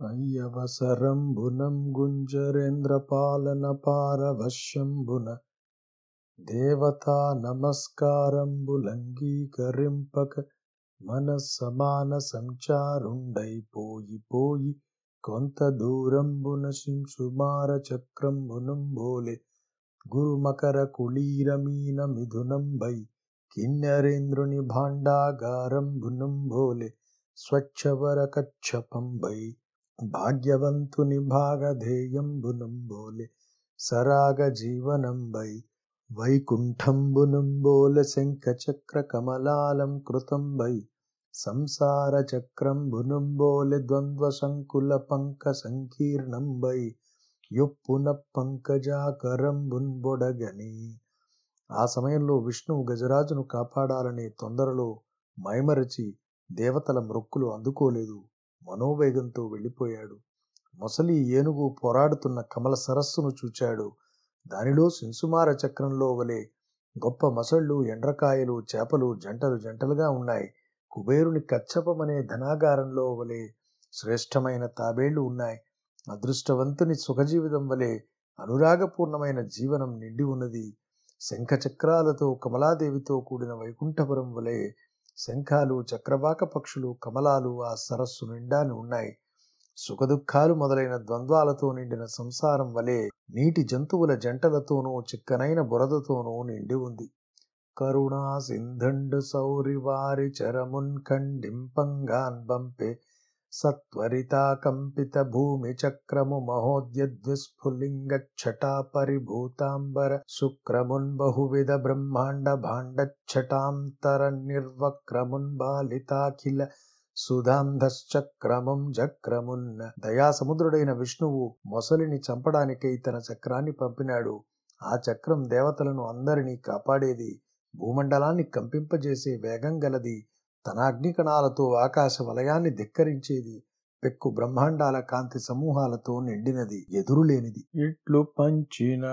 అయ్యవసరంబునం గుంజరేంద్రపాలనపారవశ్యంబున దేవతా నమస్కారంబులంగీకరింపక మనస్సమాన సంచారుండైపోయి పోయి కొంత దూరంబున శింసుమార చక్రంబునంబోలె గురుమకర కుళీరమీన మిథునంబై కిన్నరేంద్రుని భాండాగారంబునంబోలె స్వచ్ఛవర కచ్చపంబై భాగ్యవంతుని భాగధేయంబునంబోలె సరాగ జీవనంబై వైకుంఠంబునంబోలె శంఖచక్ర కమలాలం కృతంబై సంసార చక్రంబునంబోలె ద్వంద్వ శంకుల పంక సంకీర్ణంబై యొప్పున పంకజాకరంబున్బొడగని ఆ సమయంలో విష్ణువు గజరాజును కాపాడాలనే తొందరలో మైమరచి దేవతల మ్రొక్కులు అందుకోలేదు. మనోవేగంతో వెళ్ళిపోయాడు. మొసలి ఏనుగు పోరాడుతున్న కమల సరస్సును చూచాడు. దానిలో శింసుమార చక్రంలో వలె గొప్ప మొసళ్ళు ఎండ్రకాయలు చేపలు జంటలు జంటలుగా ఉన్నాయి. కుబేరుని కచ్చపమనే ధనాగారంలో వలె శ్రేష్టమైన తాబేళ్ళు ఉన్నాయి. అదృష్టవంతుని సుఖజీవితం వలె అనురాగపూర్ణమైన జీవనం నిండి ఉన్నది. శంఖచక్రాలతో కమలాదేవితో కూడిన వైకుంఠపురం వలె శంఖాలు చక్రవాక పక్షులు కమలాలు ఆ సరస్సు నిండాని ఉన్నాయి. సుఖదుఖాలు మొదలైన ద్వంద్వాలతో నిండిన సంసారం వలె నీటి జంతువుల జంటలతోనూ చిక్కనైన బురదతోనూ నిండి ఉంది. కరుణా సింధండు సౌరి వారి చరమున్ ఖండింపంగాన్ బంపే సత్వరితా కంపిత భూమి చక్రము మహోద్యద్విస్ఫులింగ ఛటా పరిభూతాంబర శుక్రమున్ బహువిధ బ్రహ్మాండ భాండఛటాంతర నిర్వక్రమున్ బాలితాఖిల సుధాంధశ్చక్రమం జక్రమున్న దయాసముద్రుడైన విష్ణువు మొసలిని చంపడానికై తన చక్రాన్ని పంపినాడు. ఆ చక్రం దేవతలను అందరినీ కాపాడేది భూమండలాన్ని కంపింపజేసే వేగం గలది తన అగ్నికణాలతో ఆకాశ వలయాన్ని ధిక్కరించేది పెక్కు బ్రహ్మాండాల కాంతి సమూహాలతో నిండినది ఎదురులేనిది. ఇట్లు పంచిన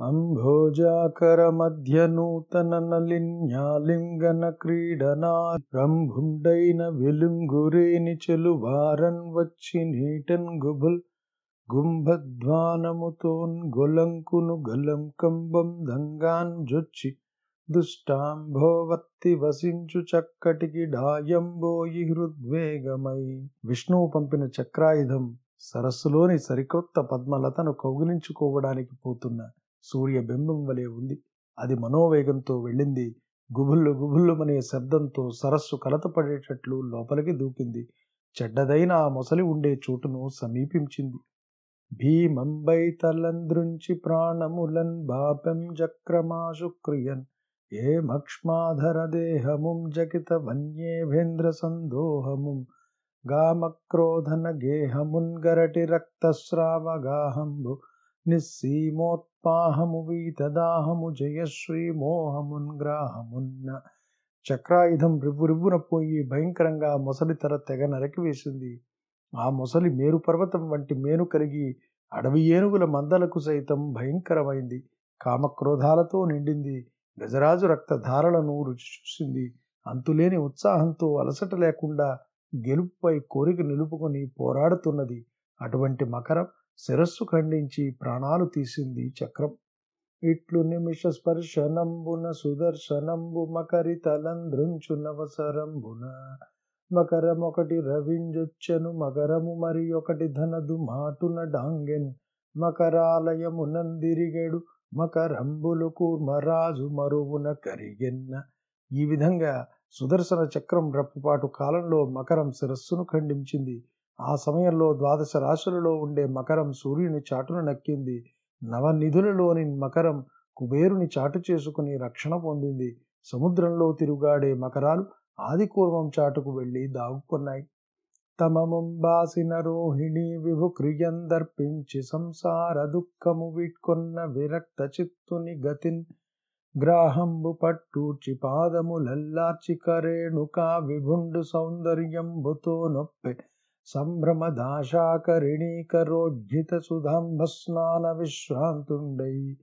అంభోజాకర మధ్య నూతన నలిన్యాలింగన క్రీడనా రంభుండైన వెలుంగురేని చెలువారన్ వచ్చి నీటన్ గుబుల్ గుంభధ్వానముతోన్ గొలంకును గలం కంబం దంగాన్ జొచ్చి దుష్టాంభోవర్తి వసించు చక్కటికి డాయంబోయి హృద్వేగమై. విష్ణువు పంపిన చక్రాయుధం సరస్సులోని సరికొత్త పద్మలతను కౌగిలించుకోవడానికి పోతున్న సూర్యబింబం వలె ఉంది. అది మనోవేగంతో వెళ్ళింది. గుబుల్లు గుబుల్లుమనే శబ్దంతో సరస్సు కలతపడేటట్లు లోపలికి దూకింది. చెడ్డదైన ఆ మొసలి ఉండే చోటును సమీపించింది. భీమంబై తలంద్రుంచి ప్రాణములన్ బాపం జక్రమాశుక్రియన్ ఏ మక్ష్మాధర దేహముం జకిత వన్యేభేంద్ర సందోహముం గామక్రోధన గేహమున్ గరటి రక్తస్రావగాహంబు నిస్సీమోత్పాహము వీతదాహము జయశ్రీ మోహమున్ గ్రాహమున్న చక్రాయుధం రివ్వు రివ్వున పోయి భయంకరంగా మొసలి తర తెగ నరకివేసింది ఆ మొసలి మేరు పర్వతం వంటి మేను కలిగి అడవి ఏనుగుల మందలకు సైతం భయంకరమైంది. కామక్రోధాలతో నిండింది. గజరాజు రక్తధారలను రుచి చూసింది. అంతులేని ఉత్సాహంతో అలసట లేకుండా గెలుపుపై కోరిక నిలుపుకొని పోరాడుతున్నది. అటువంటి మకరం శిరస్సు ఖండించి ప్రాణాలు తీసింది చక్రం. ఇట్లు నిమిష స్పర్శనంబున సుదర్శనంబు మకరి తలంద్రుంచు నవసరంబున. ఒకటి రవింజొచ్చెను మకరము మరి ఒకటి ధనదు మాటున డాంగెన్. మకరాలయమునందిరిగెడు మకరంబులు కూర్మరాజు మరువున కరిగెన్న ఈ విధంగా సుదర్శన చక్రం రప్పుపాటు కాలంలో మకరం శిరస్సును ఖండించింది. ఆ సమయంలో ద్వాదశ రాశులలో ఉండే మకరం సూర్యుని చాటును నక్కింది. నవనిధులలోని మకరం కుబేరుని చాటు చేసుకుని రక్షణ పొందింది. సముద్రంలో తిరుగాడే మకరాలు ఆదిపూర్వం చాటుకు వెళ్ళి దాగుకున్నాయి. తమముంబాసిన రోహిణి విభు క్రియందర్పించి సంసార దుఃఖము వీట్కొన్న విరక్త చిత్తుని గతిన్ గ్రాహంబు పట్టూర్చి పాదములల్లార్చి కరేణుకా విభుండు సౌందర్యంబుతో నొప్పె సంభ్రమదాశాకరిణీకరోజ్జిత సుధాంబస్నాన విశ్రాంతుండై.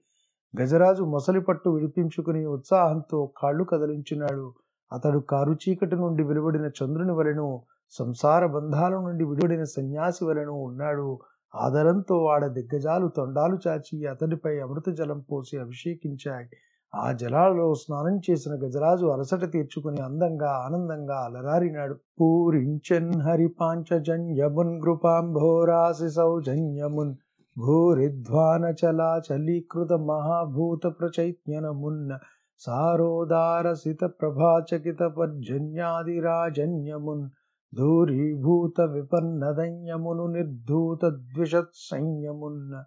గజరాజు మొసలి పట్టు విడిపించుకుని ఉత్సాహంతో కాళ్ళు కదిలించినాడు. అతడు కారు చీకటి నుండి వెలువడిన చంద్రుని వలెను సంసార బంధాల నుండి విడువడిన సన్యాసి వలెను ఉన్నాడు. ఆదరంతో వాడ దిగ్గజాలు తొండాలు చాచి అతడిపై అమృత జలం పోసి అభిషేకించాయి. ఆ జలాలలో స్నానం చేసిన గజరాజు అలసట తీర్చుకుని అందంగా ఆనందంగా అలరారినాడు. పూరించన్ హరి పాంచజన్యమున్ కృపాంభోరాసి సౌజన్యమున్ భూరిధ్వాన చలాచలీకృత మహాభూత ప్రచైత్యనమున్న సారోదారసిత ప్రభాచకిత పర్జన్యాదిరాజన్యమున్ దూరీభూత విపన్నదన్యమును నిర్ధూత ద్విషత్ సంయమున్న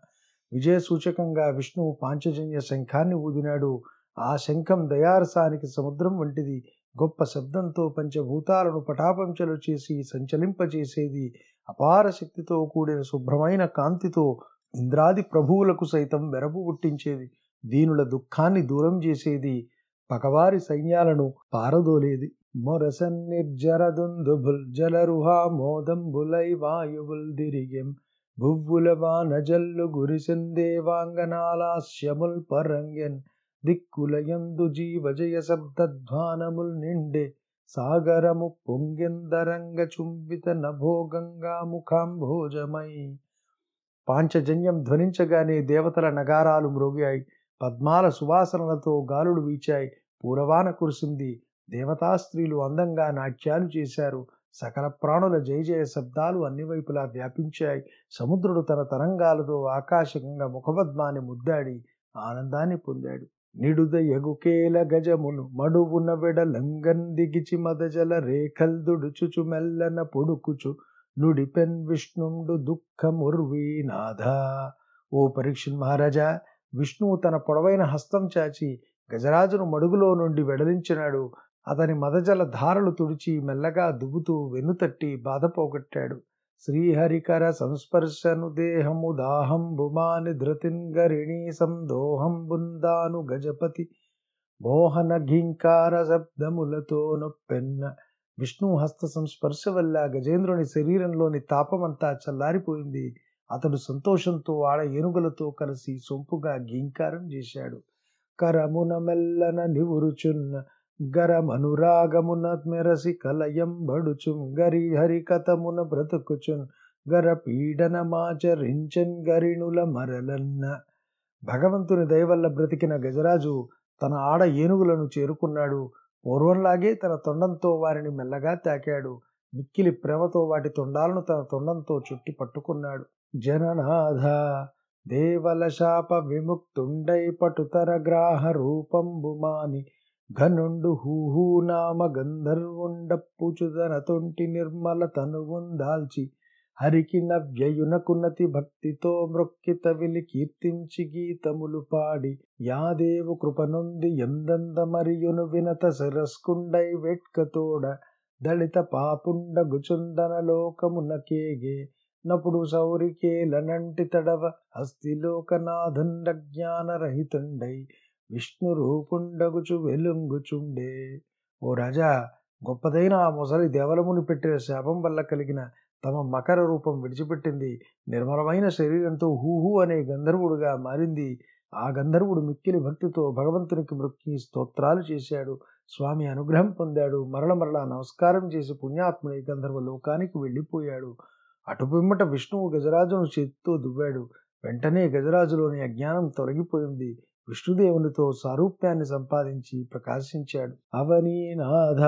విజయ సూచకంగా విష్ణువు పాంచజన్య శంఖాన్ని ఊదినాడు. ఆ శంఖం దయారసానికి సముద్రం వంటిది. గొప్ప శబ్దంతో పంచభూతాలను పటాపంచలు చేసి సంచలింపచేసేది అపార శక్తితో కూడిన శుభ్రమైన కాంతితో ఇంద్రాది ప్రభువులకు సైతం వెరపు పుట్టించేది. దీనుల దుఃఖాన్ని దూరం చేసేది. పగవారి సైన్యాలను పారదోలేది. మొరసన్ జలరుహా మోదంబులై వాయువుల్ దిరిగెం భువ్వుల వానజల్లు గురిసిందేవాంగనాలాస్యముల్ పరంగెన్. దిక్కులయందు జీవజయ శబ్దధ్వానముల్ నిండే సాగరము పొంగిందరంగ చుంబిత నభోగంగా ముఖాంభోజమై. పాంచజన్యం ధ్వనించగానే దేవతల నగారాలు మ్రోగాయి పద్మాల సువాసనలతో గాలులు వీచాయి. పూరవాన కురిసింది. దేవతా స్త్రీలు అందంగా నాట్యాలు చేశారు. సకల ప్రాణుల జయ జయ శబ్దాలు అన్ని వైపులా వ్యాపించాయి. సముద్రుడు తన తరంగాలతో ఆకాశంగా ముఖపద్మాన్ని ముద్దాడి ఆనందాన్ని పొందాడు. నిడుద ఎగుకేల గజమును మడువున వెడలంగన్ దిగిచి మదజల రేఖల్దుడుచుచు మెల్లన పొడుకుచు నుడిపెన్ విష్ణుండు దుఃఖముర్వీనాథ ఓ పరీక్షణ్ మహారాజా విష్ణువు తన పొడవైన హస్తం చాచి గజరాజును మడుగులో నుండి వెడలించినాడు. అతని మదజల ధారలు తుడిచి మెల్లగా దువ్వుతూ వెన్నుతట్టి బాధ పోగొట్టాడు శ్రీహరికర సంస్పర్శను దేహము దాహం భుమాని ధృతిన్ సందోహం బుందాను గజపతి మోహన ఘీంకార శబ్దములతో నొప్పెన్న విష్ణు హస్త సంస్పర్శ వల్ల గజేంద్రుని శరీరంలోని తాపమంతా చల్లారిపోయింది. అతడు సంతోషంతో ఆడ ఏనుగులతో కలిసి సొంపుగా గీంకారం చేశాడు. కరమున మెల్లన నివురుచున్న గరమనురాగమున మెరసి కలయం బడుచుం గరి హరికథమున బ్రతుకుచున్ గర పీడనమాచరించన్ గరిణుల మరలన్న. భగవంతుని దయవల్ల బ్రతికిన గజరాజు తన ఆడ ఏనుగులను చేరుకున్నాడు. పూర్వంలాగే తన తొండంతో వారిని మెల్లగా తాకాడు. మిక్కిలి ప్రేమతో వాటి తొండాలను తన తొండంతో చుట్టి పట్టుకున్నాడు. జననాథ దేవల శాప విముక్తుండై పటుతర గ్రాహ రూపంబుమాని ఘనుండు హూహూనామ గంధర్వుండప్పుచుదన తొంటి నిర్మల తనువుందాల్చి హరికి నవ్యయునకున్నతి భక్తితో మృక్కిత విలి కీర్తించి గీతములు పాడి యాదేవు కృపనుంది ఎందంద మరియును వినత శిరస్కుండై వెట్కతోడ దళిత పాపుండ గుచుందన లోకమునకేగే నపుడు సౌరికేలనంటి తడవ హస్తిలోకనాథుండ జ్ఞానరహితుండై విష్ణు రూపుండగుచు వెలుంగుచుండే. ఓ రాజా గొప్పదైన ఆ ముసలి దేవలముని పెట్టిన శాపం వల్ల కలిగిన తమ మకర రూపం విడిచిపెట్టింది. నిర్మలమైన శరీరంతో హూహు అనే గంధర్వుడుగా మారింది. ఆ గంధర్వుడు మిక్కిలి భక్తితో భగవంతునికి మృక్కి స్తోత్రాలు చేశాడు. స్వామి అనుగ్రహం పొందాడు. మరల మరలా నమస్కారం చేసి పుణ్యాత్ముడి గంధర్వ లోకానికి వెళ్ళిపోయాడు. అటుపిమ్మట విష్ణువు గజరాజును చేతితో దువ్వాడు. వెంటనే గజరాజులోని అజ్ఞానం తొలగిపోయింది. విష్ణుదేవునితో సారూప్యాన్ని సంపాదించి ప్రకాశించాడు. అవనీనాథ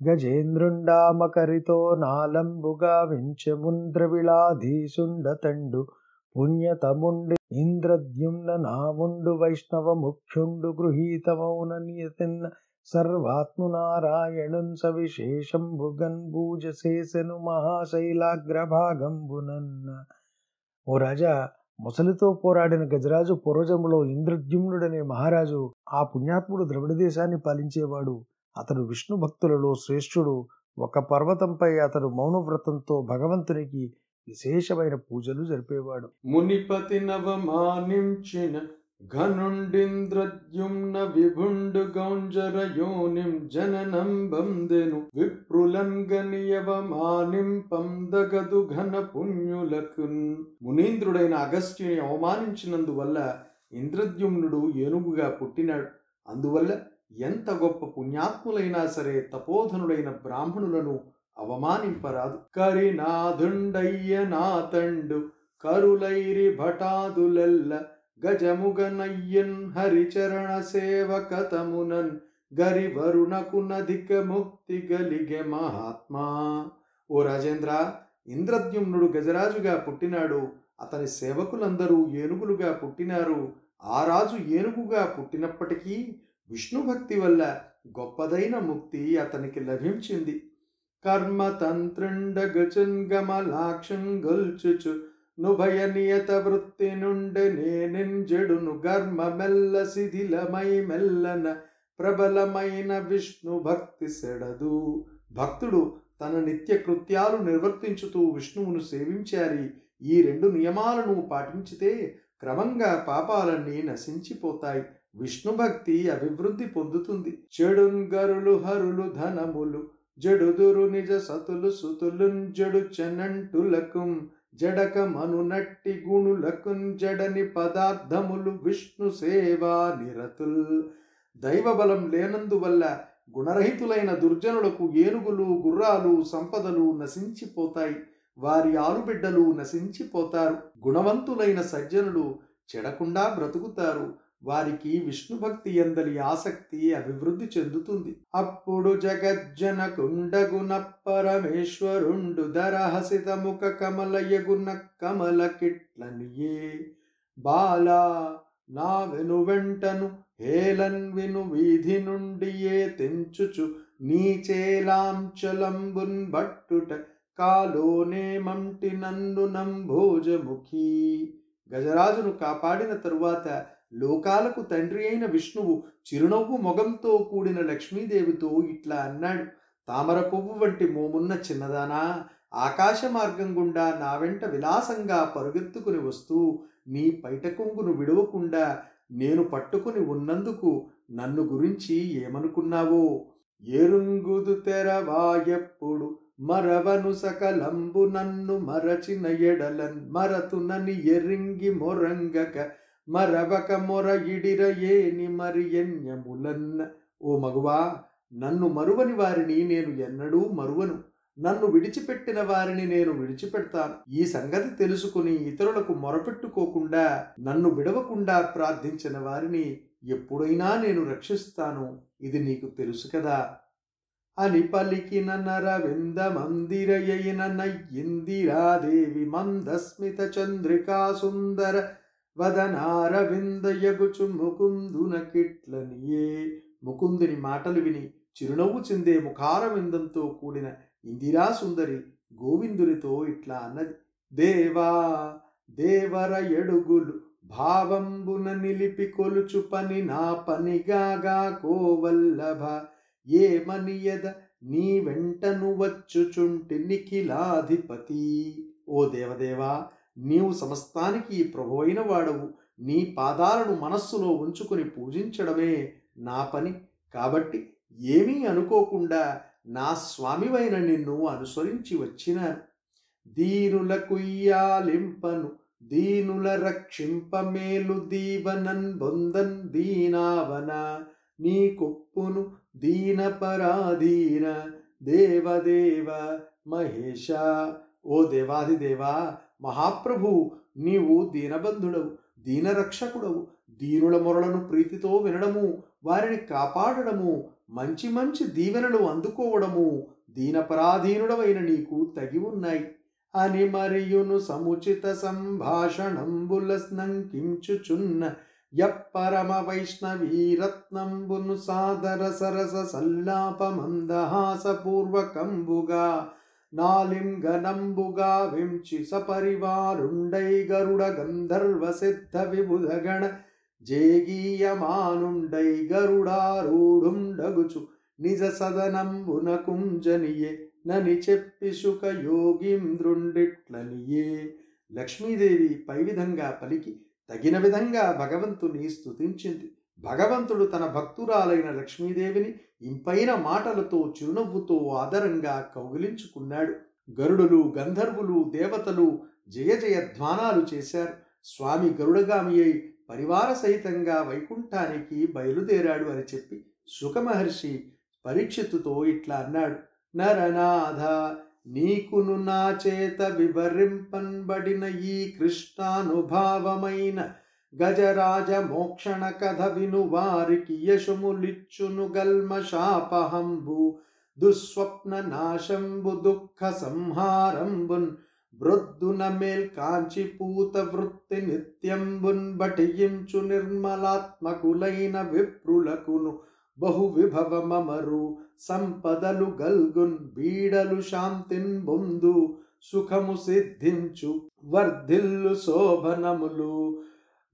గజేంద్రుండామకరితో నాలంబుగా వించముంద్రవిళాధీసుండతండు పుణ్యతముండి ఇంద్రద్యుమ్న నాముండు వైష్ణవ ముఖ్యుండు గృహీతమౌన నియతిన్న సర్వాత్మునారాయణున్ సవిశేషంభుగన్ భూజశేషను మహాశైలాగ్రభాగంబునన్న. ఓ రాజా ముసలితో పోరాడిన గజరాజు పూర్వజములో ఇంద్రద్యుమ్నుడనే మహారాజు ఆ పుణ్యాత్ముడు ద్రవిడ దేశాన్ని పాలించేవాడు. అతడు విష్ణు భక్తులలో శ్రేష్ఠుడు. ఒక పర్వతంపై అతడు మౌనవ్రతంతో భగవంతునికి విశేషమైన పూజలు జరిపేవాడు. మునిపతి నవమానించిన ఘనుండింద్రద్యుమ్న విభుండు గౌంజర యోనిం జననం బందెను విప్రులంగనియవమానింపందగదు ఘన పుణ్యులకున్ మునీంద్రుడైన అగస్త్యుని అవమానించినందువల్ల ఇంద్రద్యుమ్నుడు ఏనుగుగా పుట్టినాడు. అందువల్ల ఎంత గొప్ప పుణ్యాత్ములైనా సరే తపోధనుడైన బ్రాహ్మణులను అవమానింపరాదు. కరినాథుండయ్య నాతండు కరులైరి భటాదులెల్ల గజముగనయ్యన్ హరిచరణ సేవకతమునన్ గరివరుణకు నధిక ముక్తి గలిగే మహాత్మా. ఓ రాజేంద్ర ఇంద్రద్యుమ్నుడు గజరాజుగా పుట్టినాడు. అతని సేవకులందరూ ఏనుగులుగా పుట్టినారు. ఆ రాజు ఏనుగుగా పుట్టినప్పటికీ విష్ణు భక్తి వల్ల గొప్పదైన ముక్తి అతనికి లభించింది. కర్మతంత్రుండగచున్ గమలాక్షం గల్చుచు నుభయ నియత వృత్తి నుండి నేనెంజెడును గర్మ మెల్ల శిథిలమై మెల్లన ప్రబలమైన విష్ణు భక్తి సెడదు. భక్తుడు తన నిత్య కృత్యాలు నిర్వర్తించుతూ విష్ణువును సేవించారి. ఈ రెండు నియమాలను పాటించితే క్రమంగా పాపాలన్నీ నశించిపోతాయి. విష్ణు భక్తి అభివృద్ధి పొందుతుంది. చెడుంగరులు హరులు ధనములు జడుదురు నిజ సతులు సుతులు జడు చెనంటులకుం జడక మనునట్టి గుణులకున్ జడని పదార్థములు విష్ణు సేవా నిరతుల్. దైవబలం లేనందువల్ల గుణరహితులైన దుర్జనులకు ఏనుగులు గుర్రాలు సంపదలు నశించిపోతాయి. వారి ఆలుబిడ్డలు నశించిపోతారు. గుణవంతులైన సజ్జనులు చెడకుండా బ్రతుకుతారు. వారికి విష్ణు భక్తి ఎందలి ఆసక్తి అభివృద్ధి చెందుతుంది. అప్పుడు జగజ్జనకుండగున పరమేశ్వరుండు దరహసిత ముఖ కమలయగున కమల కిట్లనియే. బాలా నా వెను వెంటను హేలన్ విను వీధి నుండి ఏ తెంచుచు నీచేలాంచలంబున్ బట్టుట కాలోనే మంటి నన్ను నంభోజముఖి గజరాజును కాపాడిన తరువాత లోకాలకు తండ్రి అయిన విష్ణువు చిరునవ్వు మొగంతో కూడిన లక్ష్మీదేవితో ఇట్లా అన్నాడు. తామర పువ్వు వంటి మోమున్న చిన్నదానా? ఆకాశ మార్గం గుండా నా వెంట విలాసంగా పరుగెత్తుకుని వస్తూ నీ పైటకొంగును విడవకుండా నేను పట్టుకుని ఉన్నందుకు నన్ను గురించి ఏమనుకున్నావో? ఎరుంగుదు తెరవాయప్పుడు మరవను సకలంబు నన్ను మరచిన ఎడలన్ మరతునని ఎరింగి మొరంగక మరవక మొర ఇడిర ఏని మరి ఎన్యములన్న. ఓ మగువా నన్ను మరువని వారిని నేను ఎన్నడూ మరువను. నన్ను విడిచిపెట్టిన వారిని నేను విడిచిపెడతాను. ఈ సంగతి తెలుసుకుని ఇతరులకు మొరపెట్టుకోకుండా నన్ను విడవకుండా ప్రార్థించిన వారిని ఎప్పుడైనా నేను రక్షిస్తాను. ఇది నీకు తెలుసు కదా. అని పలికిన నరవింద మందిరయైన నయ్యిందిరాదేవి మందస్మిత చంద్రికా సుందర వదనారవిందయగుచు ముకుందున కిట్లనియే ముకుందుని మాటలు విని చిరునవ్వు చెందే ముఖారవిందంతో కూడిన ఇందిరా సుందరి గోవిందునితో ఇట్లా అన్నది. దేవా దేవర ఎడుగులు భావంబున నిలిపి కొలుచు పని నా పనిగాగా కోవల్లభ ఏమనియద నీ వెంటను వచ్చుచుంటి నిఖిలాధిపతి? ఓ దేవదేవా నీవు సమస్తానికి ప్రభువైన వాడవు నీ పాదాలను మనస్సులో ఉంచుకుని పూజించడమే నా పని. కాబట్టి ఏమీ అనుకోకుండా నా స్వామివైన నిన్ను అనుసరించి వచ్చినాను. దీనుల కుయ్యాలింపను దీనుల రక్షింప మేలు దీవనన్ బొందన్ దీనావన. నీ కొప్పును దీన పరాధీన దేవదేవ మహేష ఓ దేవాదిదేవా మహాప్రభు నీవు దీనబంధుడవు దీనరక్షకుడవు దీనుల మొరలను ప్రీతితో వినడము వారిని కాపాడడము మంచి మంచి దీవెనలు అందుకోవడము దీనపరాధీనుడవైన నీకు తగి ఉన్నాయి. అని మరియును సముచిత సంభాషణంబుల స్నంకించుచున్న యప్పరమ వైష్ణవీరత్నంబును సాదర సరస సల్లాపమందహాసపూర్వకంబుగా నాలింగనంబుగా వించి సపరివారుండై గరుడ గంధర్వ సిద్ధ విబుధగణ జేగీయమానుండై గరుడారూఢుండగుచు నిజ సదనంబున కుంజనియే నని చెప్పి సుఖ యోగీంద్రుండిట్లనియే లక్ష్మీదేవి పై విధంగా పలికి తగిన విధంగా భగవంతుని స్తుతించింది. భగవంతుడు తన భక్తురాలైన లక్ష్మీదేవిని ఇంపైన మాటలతో చిరునవ్వుతో ఆదరంగా కౌగిలించుకున్నాడు. గరుడులు గంధర్వులు దేవతలు జయ జయధ్వానాలు చేశారు. స్వామి గరుడగామి అయి పరివార సహితంగా వైకుంఠానికి బయలుదేరాడు అని చెప్పి సుఖమహర్షి పరీక్షిత్తుతో ఇట్లా అన్నాడు. నరనాథ నీకును నా చేత వివరింపన్బడిన ఈ కృష్ణానుభావమైన గజరాజ మోక్షణ కథ విను వారికి యశుములిచ్చును గల్మ శాపహంబు దుస్వప్న నాశంబు దుఃఖ సంహారంబున్ వృద్ధున మేల్ కాంచిపూత వృత్తి నిత్యంబున్ బటియించు నిర్మలాత్మకులైన విప్రులకును బహు విభవమమరు సంపదలు గల్గున్ బీడలు శాంతిన్ బొందు సుఖము సిద్ధించు వర్ధిల్లు శోభనములు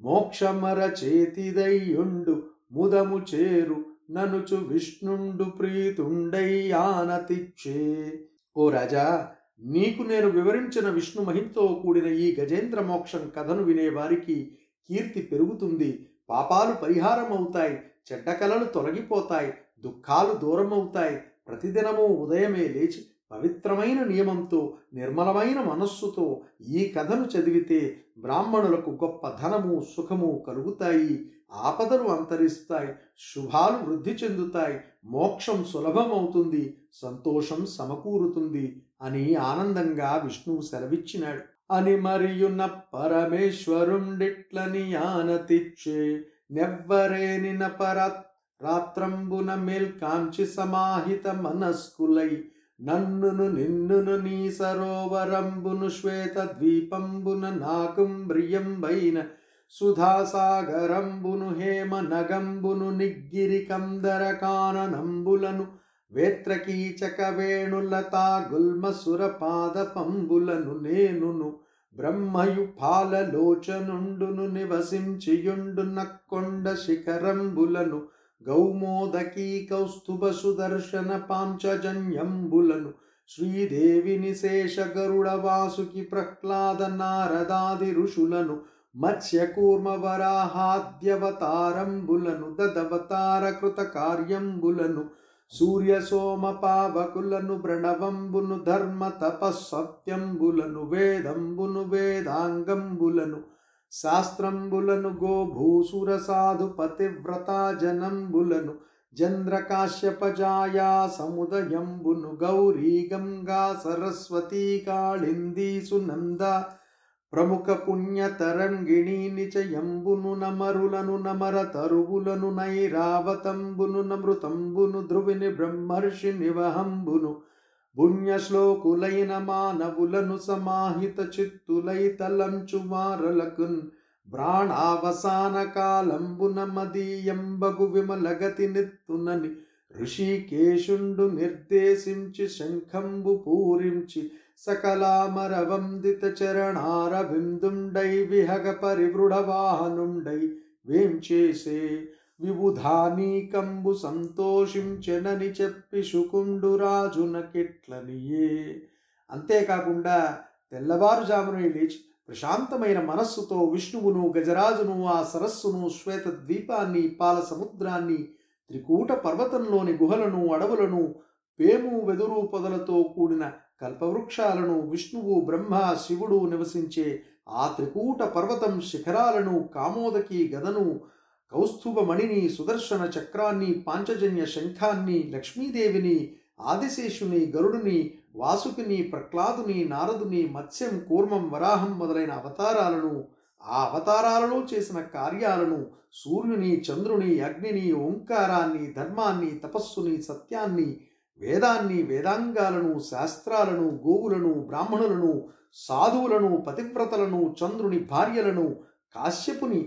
మోక్షమర చేతిదయ్యుండు ముదము చేరు ననుచు విష్ణుండు ప్రీతుండై ఆనతిచ్చే. ఓ రాజా నీకు నేను వివరించిన విష్ణు మహింతో కూడిన ఈ గజేంద్ర మోక్షం కథను వినే వారికి కీర్తి పెరుగుతుంది. పాపాలు పరిహారం అవుతాయి చెడ్డ కలలు తొలగిపోతాయి దుఃఖాలు దూరమవుతాయి. ప్రతిదినము ఉదయమే లేచి పవిత్రమైన నియమంతో నిర్మలమైన మనస్సుతో ఈ కథను చదివితే బ్రాహ్మణులకు గొప్ప ధనము సుఖము కలుగుతాయి. ఆపదలు అంతరిస్తాయి శుభాలు వృద్ధి చెందుతాయి మోక్షం సులభమవుతుంది సంతోషం సమకూరుతుంది అని ఆనందంగా విష్ణువు సెలవిచ్చినాడు. అని మరియున్న పరమేశ్వరుండిట్లని ఆనతిచ్చే నెవ్వరేనిన పర రాత్రంబున మేల్కాంచి సమాహిత మనస్కులై నన్నును నిన్నును నీ సరోవరంబును శ్వేత ద్వీపంబున నాకుంబ్రియంబైన సుధాసాగరంబును హేమ నగంబును నిగ్గిరి కందర కాననంబులను వేత్రకీచక వేణులతా గుల్మసుర పాద పంబులను నేనును బ్రహ్మయు పాలలోచనుండును నివసించియుండు నక్కొండ శిఖరంబులను గౌమోదకీ కౌస్తుభ సుదర్శన పాంచజన్యంబులను శ్రీదేవి నిశేష గరుడ వాసుకి ప్రహ్లాద నారదాది ఋషులను మత్స్యకూర్మ వరాహాద్యవతారంబులను దదవతార కృత కార్యంబులను సూర్య సోమ పావకులను ప్రణవంబును ధర్మ తపస్సత్యంబులను వేదంబును వేదాంగంబులను శాస్త్రంబులను గోభూసుర సాధు పతివ్రత జనంబులను చంద్రకాశ్యపజాయా సముదయంబును గౌరీ గంగా సరస్వతీ కాళిందీ సునంద ప్రముఖ పుణ్యతరంగిణీ నిచయంబును నమరులను నమర తరువులను నైరావతంబును నమృతంబును ధ్రువిని బ్రహ్మర్షి నివహంబును పుణ్యశ్లోకులైన మానవులను సమాహిత చిత్తులై తలంచు మారలకున్ ప్రాణావసాన కాలంబున మదీయంబగు విమలగతి నిత్తునని ఋషికేశుండు నిర్దేశించి శంఖంబు పూరించి సకలామరవందిత చరణార బిందుండై విహగ పరివృఢవాహనుండై వేంచేసే విబుధానీకంబు సంతోషించెనని చెప్పి శుకుండు రాజునకిట్లనియే అంతేకాకుండా తెల్లవారుజామున లేచి ప్రశాంతమైన మనస్సుతో విష్ణువును గజరాజును ఆ సరస్సును శ్వేత ద్వీపాన్ని పాల సముద్రాన్ని త్రికూట పర్వతంలోని గుహలను అడవులను పేము వెదురు పొదలతో కూడిన కల్పవృక్షాలను విష్ణువు బ్రహ్మ శివుడు నివసించే ఆ త్రికూట పర్వతం శిఖరాలను కామోదకి గదను కౌస్తుభమణిని సుదర్శన చక్రాన్ని పాంచజన్య శంఖాన్ని లక్ష్మీదేవిని ఆదిశేషుని గరుడుని వాసుకిని ప్రహ్లాదుని నారదుని మత్స్యం కూర్మం వరాహం మొదలైన అవతారాలను ఆ అవతారాలలో చేసిన కార్యాలను సూర్యుని చంద్రుని అగ్నిని ఓంకారాన్ని ధర్మాన్ని తపస్సుని సత్యాన్ని వేదాన్ని వేదాంగాలను శాస్త్రాలను గోవులను బ్రాహ్మణులను సాధువులను పతివ్రతలను చంద్రుని భార్యలను కాశ్యపుని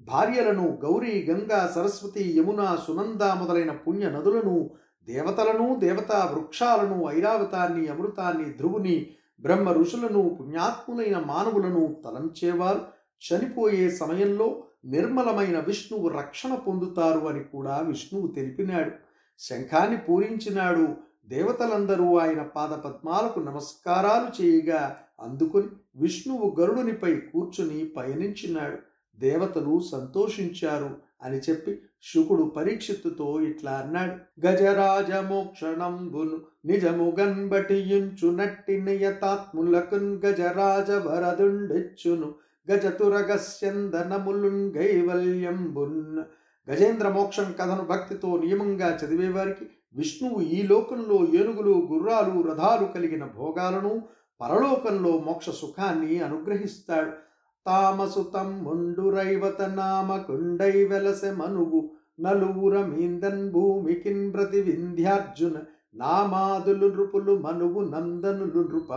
భార్యలను గౌరీ గంగా సరస్వతి యమున సునంద మొదలైన పుణ్య నదులను దేవతలను దేవతా వృక్షాలను ఐరావతాన్ని అమృతాన్ని ధ్రువుని బ్రహ్మ ఋషులను పుణ్యాత్ములైన మానవులను తలంచేవారు. చనిపోయే సమయంలో నిర్మలమైన విష్ణువు రక్షణ పొందుతారు అని కూడా విష్ణువు తెలిపినాడు. శంఖాన్ని పూరించినాడు. దేవతలందరూ ఆయన పాదపద్మాలకు నమస్కారాలు చేయగా అందుకుని విష్ణువు గరుడునిపై కూర్చుని పయనించినాడు. దేవతలు సంతోషించారు అని చెప్పి శుకుడు పరీక్షిత్తుతో ఇట్లా అన్నాడు. గజరాజమోక్షణంబును నిజము గన్బటియుంచు నట్టి నియతాత్ములకున్ గజరాజ వరదుండెచ్చును గజతురగస్యందనములున్ గైవల్యంబున్ గజేంద్ర మోక్షం కథను భక్తితో నియమంగా చదివేవారికి విష్ణువు ఈ లోకంలో ఏనుగులు గుర్రాలు రథాలు కలిగిన భోగాలను పరలోకంలో మోక్ష సుఖాన్ని అనుగ్రహిస్తాడు. తామసుతం ముండురైవత నామ కుండై వెలసె మనువు నలువుర మీందన్ భూమికిన్ ప్రతి వింధ్యార్జున నామాదులు నృపులు మనువు నందనులు నృప.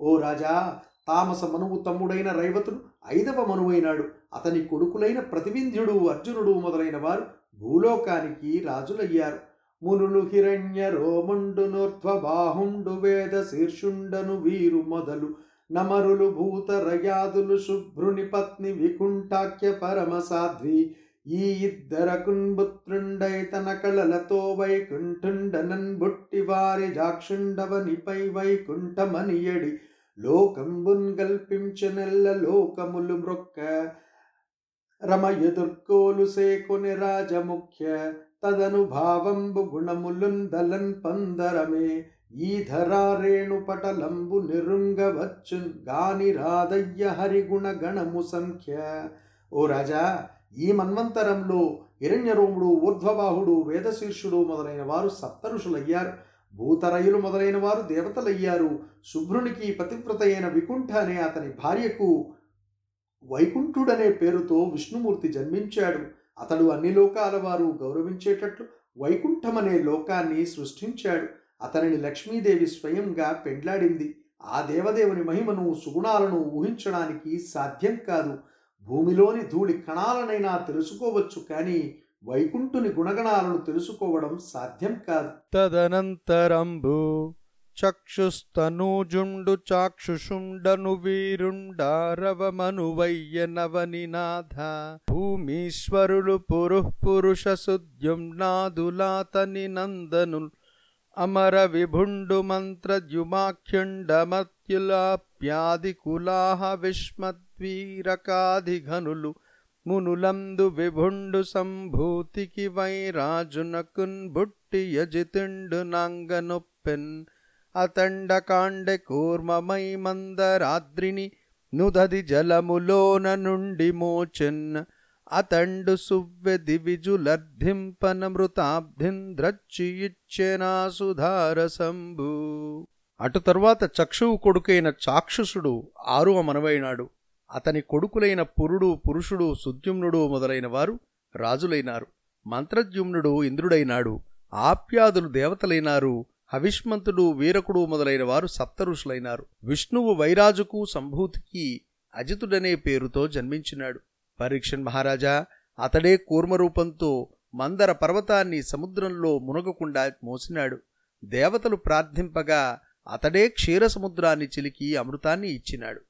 ఓ రాజా తామస మనువు తమ్ముడైన రైవతుడు ఐదవ మనువైనాడు. అతని కొడుకులైన ప్రతివింధ్యుడు అర్జునుడు మొదలైన వారు భూలోకానికి రాజులయ్యారు. మునులు హిరణ్య రోమండు నోర్ధ్వ బాహుండు వేద శీర్షుండను వీరు మొదలు నమరులు భూత రయాదులు శుభ్రుని పత్ని వికుంఠాఖ్య పరమ సాధ్వి ఈ ఇద్దరకున్ పుత్రుండై తన కళలతో వైకుంఠుండనన్ బుట్టి వారి జాక్షుండవనిపై వైకుంఠమనియడి. లోకంబున్ గల్పించనెల్ల లోకములు మ్రొక్క రమ ఎదుర్కోలు సేకొని రాజముఖ్య. తదను భావంబు దలన్ పందరమే. ఈధరారేణుపటలంబు నిరుంగవచ్చున్ గాని రాదయ్య హరిగుణ గణము సంఖ్య. ఓ రాజా ఈ మన్వంతరంలో హిరణ్యరోముడు ఊర్ధ్వబాహుడు వేదశీర్షుడు మొదలైన వారు సప్తరుషులయ్యారు. భూతరయులు మొదలైన వారు దేవతలయ్యారు. శుభ్రునికి పతివ్రత అయిన వికుంఠ అనే అతని భార్యకు వైకుంఠుడనే పేరుతో విష్ణుమూర్తి జన్మించాడు. అతడు అన్ని లోకాల వారు గౌరవించేటట్లు వైకుంఠమనే లోకాన్ని సృష్టించాడు. అతనిని లక్ష్మీదేవి స్వయంగా పెండ్లాడింది. ఆ దేవదేవుని మహిమను సుగుణాలను ఊహించడానికి సాధ్యం కాదు. భూమిలోని ధూళి కణాలనైనా తెలుసుకోవచ్చు కానీ వైకుంఠుని గుణగణాలను తెలుసుకోవడం సాధ్యం కాదు. తదనంతరంబు చక్షుస్తనూజుండు చాక్షుషుండను వీరుండారవమనువయ్య నవనినాథ భూమీశ్వరులు పురుః పురుష సుద్యుమ్నాదులాతని నందను అమర విభుండు మంత్రద్యుమాఖ్యుండమత్యులాప్యాదికులాహ విష్మద్వీరకాధిఘనులు మునులందు విభుండు సంభూతికి వైరాజునకున్ బుట్టి యజితిండు నాంగనొప్పెన్ అతండ కాండె కూర్మమై మందరాద్రిని నుదది జలములోన నుండి మోచెన్ అతండు సువ్వె దివిజులర్ధింపన అటు తరువాత చక్షువు కొడుకైన చాక్షుషుడు ఆరువ మనవైనాడు. అతని కొడుకులైన పురుడు పురుషుడు సుద్యుమ్నుడు మొదలైన వారు రాజులైనారు. మంత్రద్యుమ్నుడు ఇంద్రుడైనాడు. ఆప్యాదులు దేవతలైనారు. హవిష్మంతుడు వీరకుడు మొదలైన వారు సప్తఋషులైనారు. విష్ణువు వైరాజుకు సంభూతికి అజితుడనే పేరుతో జన్మించినాడు. పరీక్షన్ మహారాజా అతడే కూర్మరూపంతో మందర పర్వతాన్ని సముద్రంలో మునగకుండా మోసినాడు. దేవతలు ప్రార్థింపగా అతడే క్షీరసముద్రాన్ని చిలికి అమృతాన్ని ఇచ్చినాడు.